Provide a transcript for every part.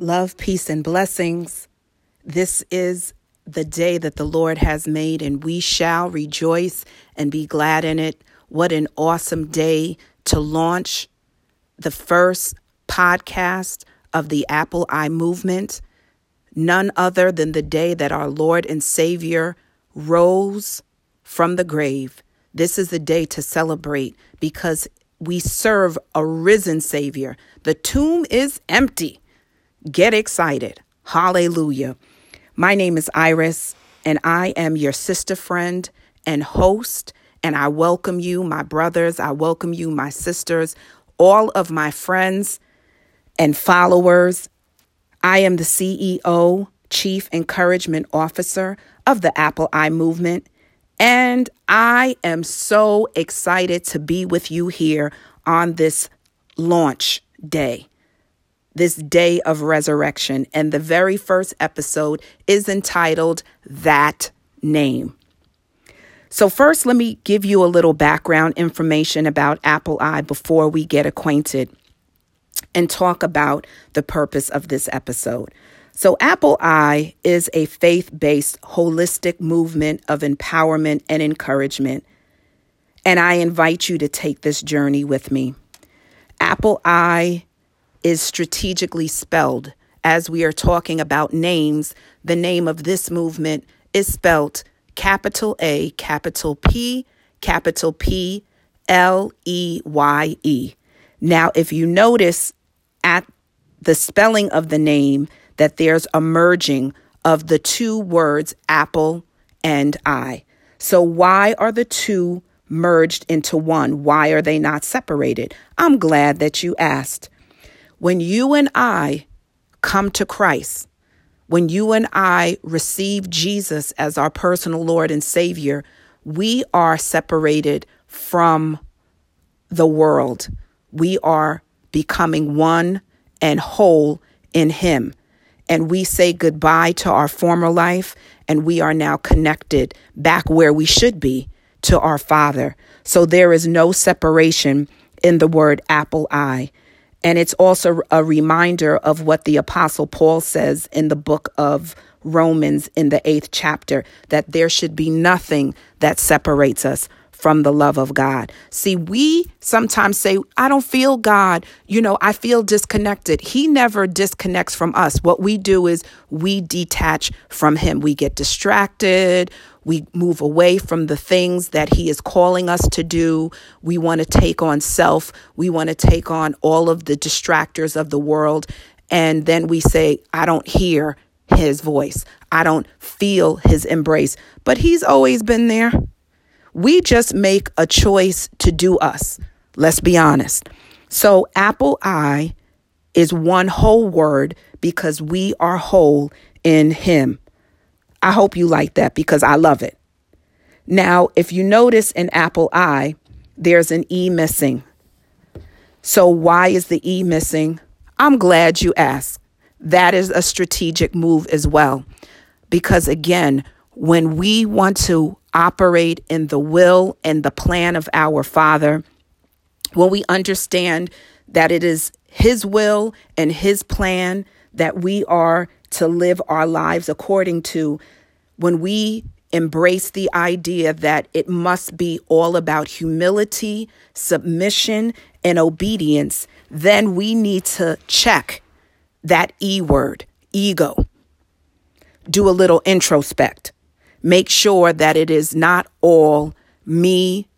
Love, peace, and blessings. This is the day that the Lord has made, and we shall rejoice and be glad in it. What an awesome day to launch the first podcast of the APPleye movement. None other than the day that our Lord and Savior rose from the grave. This is the day to celebrate because we serve a risen Savior. The tomb is empty. Get excited. Hallelujah. My name is Iris, and I am your sister friend and host. And I welcome you, my brothers. I welcome you, my sisters, all of my friends and followers. I am the CEO, Chief Encouragement Officer of the APPleye Movement. And I am so excited to be with you here on this launch day this day of resurrection. And the very first episode is entitled That Name. So, first, let me give you a little background information about APPleye before we get acquainted and talk about the purpose of this episode. So, APPleye is a faith based, holistic movement of empowerment and encouragement. And I invite you to take this journey with me. APPleye is strategically spelled. As we are talking about names, the name of this movement is spelled capital A, capital P, capital P, L E Y E. Now, if you notice at the spelling of the name that there's a merging of the two words apple and I. So, why are the two merged into one? Why are they not separated? I'm glad that you asked. When you and I come to Christ, when you and I receive Jesus as our personal Lord and Savior, we are separated from the world. We are becoming one and whole in Him. And we say goodbye to our former life, and we are now connected back where we should be to our Father. So there is no separation in the word APPleye. And it's also a reminder of what the Apostle Paul says in the book of Romans in the eighth chapter that there should be nothing that separates us from the love of God. See, we sometimes say, I don't feel God. You know, I feel disconnected. He never disconnects from us. What we do is we detach from Him. We get distracted. We move away from the things that He is calling us to do. We want to take on self. We want to take on all of the distractors of the world. And then we say, I don't hear His voice. I don't feel His embrace. But He's always been there. We just make a choice to do us. Let's be honest. So, APPleye is one whole word because we are whole in Him. I hope you like that because I love it. Now, if you notice in APPleye, there's an E missing. So, why is the E missing? I'm glad you asked. That is a strategic move as well. Because again, when we want to operate in the will and the plan of our Father, when we understand that it is His will and His plan that we are to live our lives according to, when we embrace the idea that it must be all about humility, submission, and obedience, then we need to check that E word, ego. Do a little introspect make sure that it is not all me,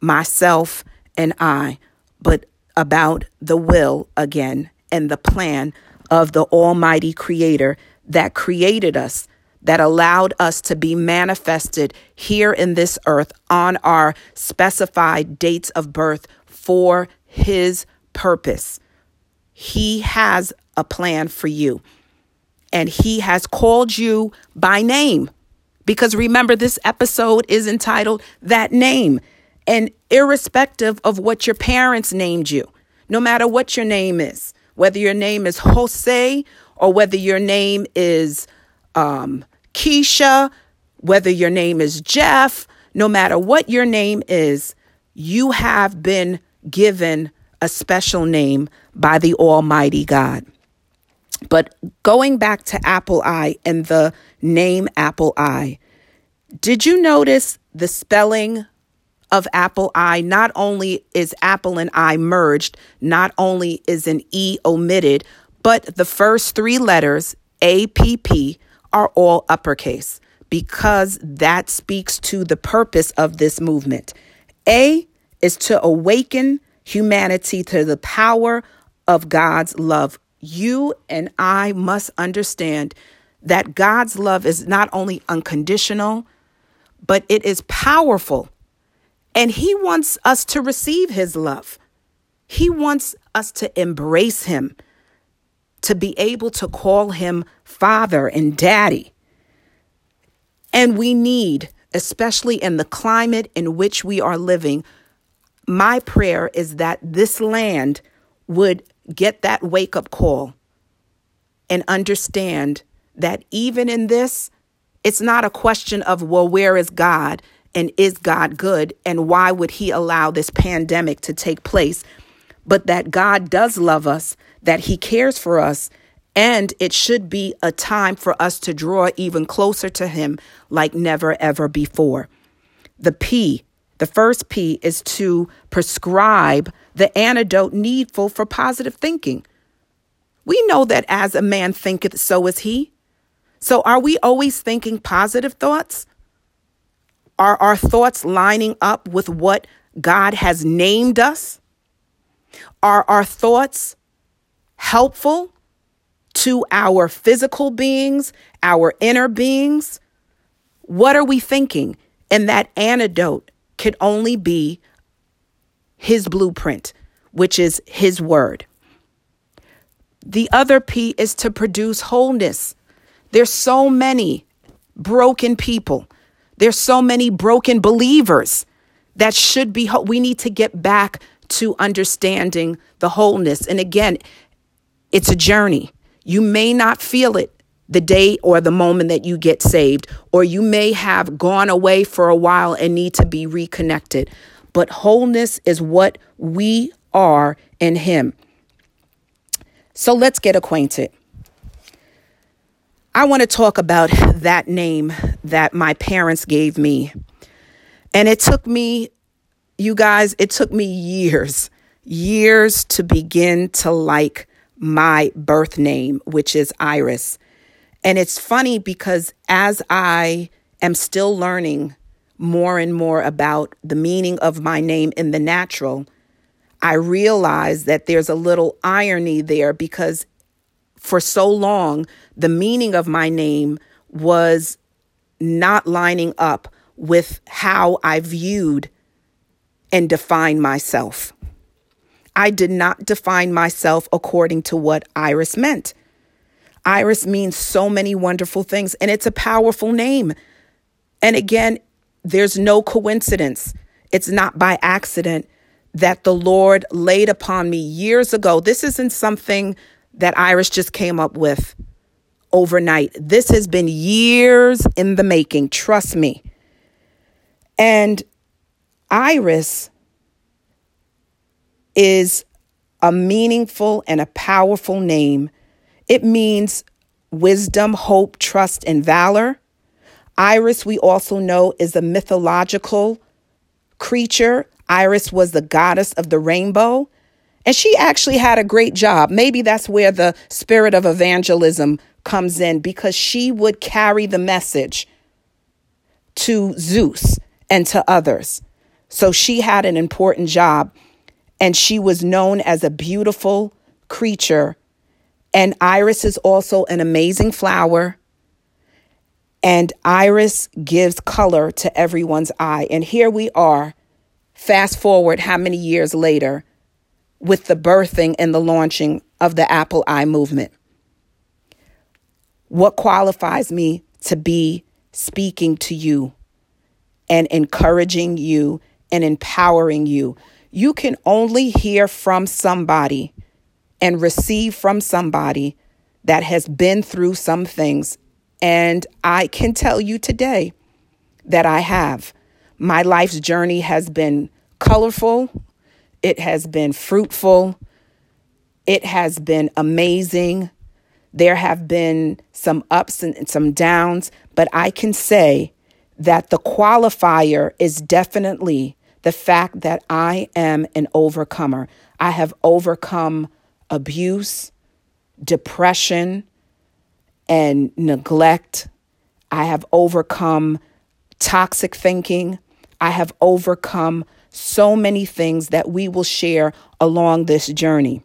myself, and I, but about the will again and the plan of the Almighty Creator that created us, that allowed us to be manifested here in this earth on our specified dates of birth for His purpose. He has a plan for you, and He has called you by name. Because remember, this episode is entitled That Name. And irrespective of what your parents named you, no matter what your name is, whether your name is Jose or whether your name is um, Keisha, whether your name is Jeff, no matter what your name is, you have been given a special name by the Almighty God. But going back to APPleye and the name APPleye, did you notice the spelling of APPleye, Not only is Apple and I merged, not only is an E omitted, but the first three letters, APP, are all uppercase because that speaks to the purpose of this movement. A is to awaken humanity to the power of God's love. You and I must understand that God's love is not only unconditional, but it is powerful. And He wants us to receive His love. He wants us to embrace Him, to be able to call Him Father and Daddy. And we need, especially in the climate in which we are living, my prayer is that this land would get that wake up call and understand that even in this, it's not a question of, well, where is God and is God good and why would he allow this pandemic to take place? But that God does love us, that he cares for us, and it should be a time for us to draw even closer to him like never ever before. The P, the first P is to prescribe the antidote needful for positive thinking. We know that as a man thinketh, so is he. So, are we always thinking positive thoughts? Are our thoughts lining up with what God has named us? Are our thoughts helpful to our physical beings, our inner beings? What are we thinking? And that antidote could only be His blueprint, which is His word. The other P is to produce wholeness. There's so many broken people. There's so many broken believers that should be we need to get back to understanding the wholeness. And again, it's a journey. You may not feel it the day or the moment that you get saved, or you may have gone away for a while and need to be reconnected. But wholeness is what we are in Him. So let's get acquainted. I want to talk about that name that my parents gave me. And it took me, you guys, it took me years, years to begin to like my birth name, which is Iris. And it's funny because as I am still learning more and more about the meaning of my name in the natural, I realize that there's a little irony there because for so long, the meaning of my name was not lining up with how I viewed and defined myself. I did not define myself according to what Iris meant. Iris means so many wonderful things, and it's a powerful name. And again, there's no coincidence. It's not by accident that the Lord laid upon me years ago. This isn't something that Iris just came up with overnight. This has been years in the making, trust me. And Iris is a meaningful and a powerful name. It means wisdom, hope, trust, and valor. Iris, we also know, is a mythological creature. Iris was the goddess of the rainbow. And she actually had a great job. Maybe that's where the spirit of evangelism comes in because she would carry the message to Zeus and to others. So she had an important job and she was known as a beautiful creature. And Iris is also an amazing flower. And Iris gives color to everyone's eye. And here we are, fast forward how many years later with the birthing and the launching of the APPleye movement. What qualifies me to be speaking to you and encouraging you and empowering you? You can only hear from somebody and receive from somebody that has been through some things. And I can tell you today that I have. My life's journey has been colorful, it has been fruitful. It has been amazing. There have been some ups and some downs, but I can say that the qualifier is definitely the fact that I am an overcomer. I have overcome abuse, depression, and neglect. I have overcome toxic thinking. I have overcome so many things that we will share along this journey.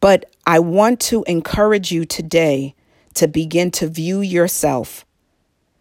But I want to encourage you today to begin to view yourself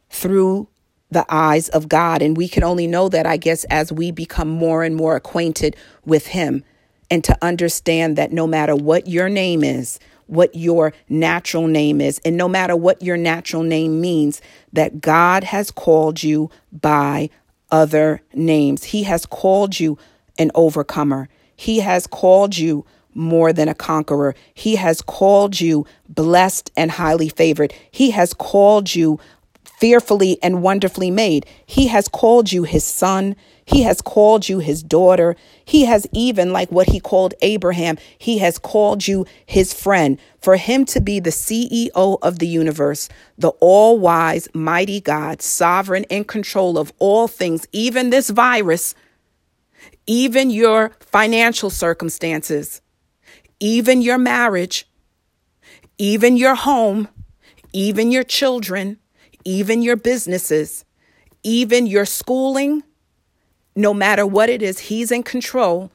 through the eyes of God. And we can only know that, I guess, as we become more and more acquainted with Him and to understand that no matter what your name is, what your natural name is, and no matter what your natural name means, that God has called you by other names. He has called you an overcomer. He has called you more than a conqueror. He has called you blessed and highly favored. He has called you fearfully and wonderfully made. He has called you his son. He has called you his daughter. He has even, like what he called Abraham, he has called you his friend. For him to be the CEO of the universe, the all wise, mighty God, sovereign in control of all things, even this virus, even your financial circumstances, even your marriage, even your home, even your children, even your businesses, even your schooling, no matter what it is, He's in control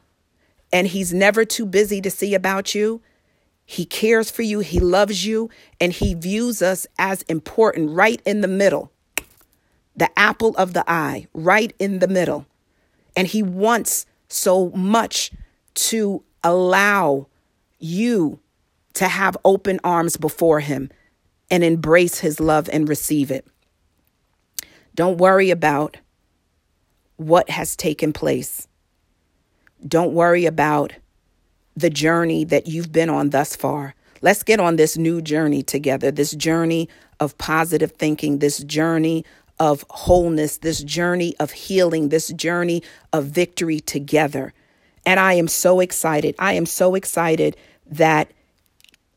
and He's never too busy to see about you. He cares for you, He loves you, and He views us as important right in the middle, the apple of the eye, right in the middle. And He wants so much to allow you to have open arms before Him and embrace His love and receive it. Don't worry about what has taken place. Don't worry about the journey that you've been on thus far. Let's get on this new journey together, this journey of positive thinking, this journey of wholeness, this journey of healing, this journey of victory together. And I am so excited. I am so excited that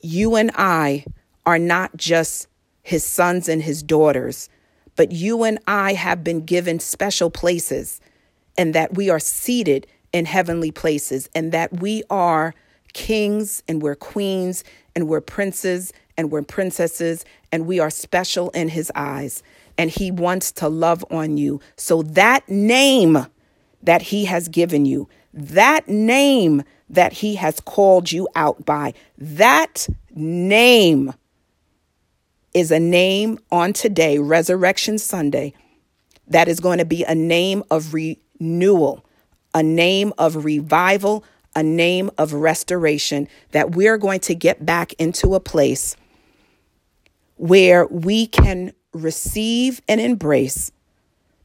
you and I are not just his sons and his daughters, but you and I have been given special places and that we are seated in heavenly places and that we are kings and we're queens and we're princes and we're princesses and we are special in his eyes and he wants to love on you. So that name that he has given you, that name that he has called you out by, that name is a name on today, Resurrection Sunday, that is going to be a name of renewal, a name of revival, a name of restoration, that we're going to get back into a place where we can receive and embrace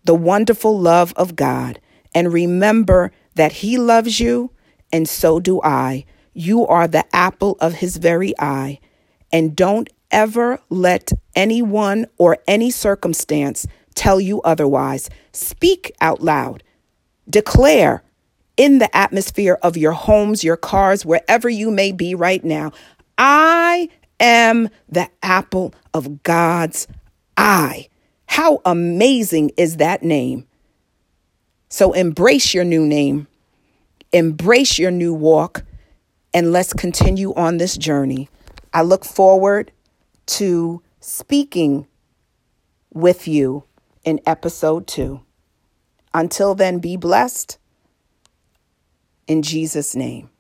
the wonderful love of God and remember that He loves you and so do I. You are the apple of His very eye. And don't ever let anyone or any circumstance tell you otherwise. Speak out loud. Declare in the atmosphere of your homes, your cars, wherever you may be right now. I am the apple of God's eye. How amazing is that name? So embrace your new name, embrace your new walk, and let's continue on this journey. I look forward to speaking with you in episode two. Until then, be blessed in Jesus' name.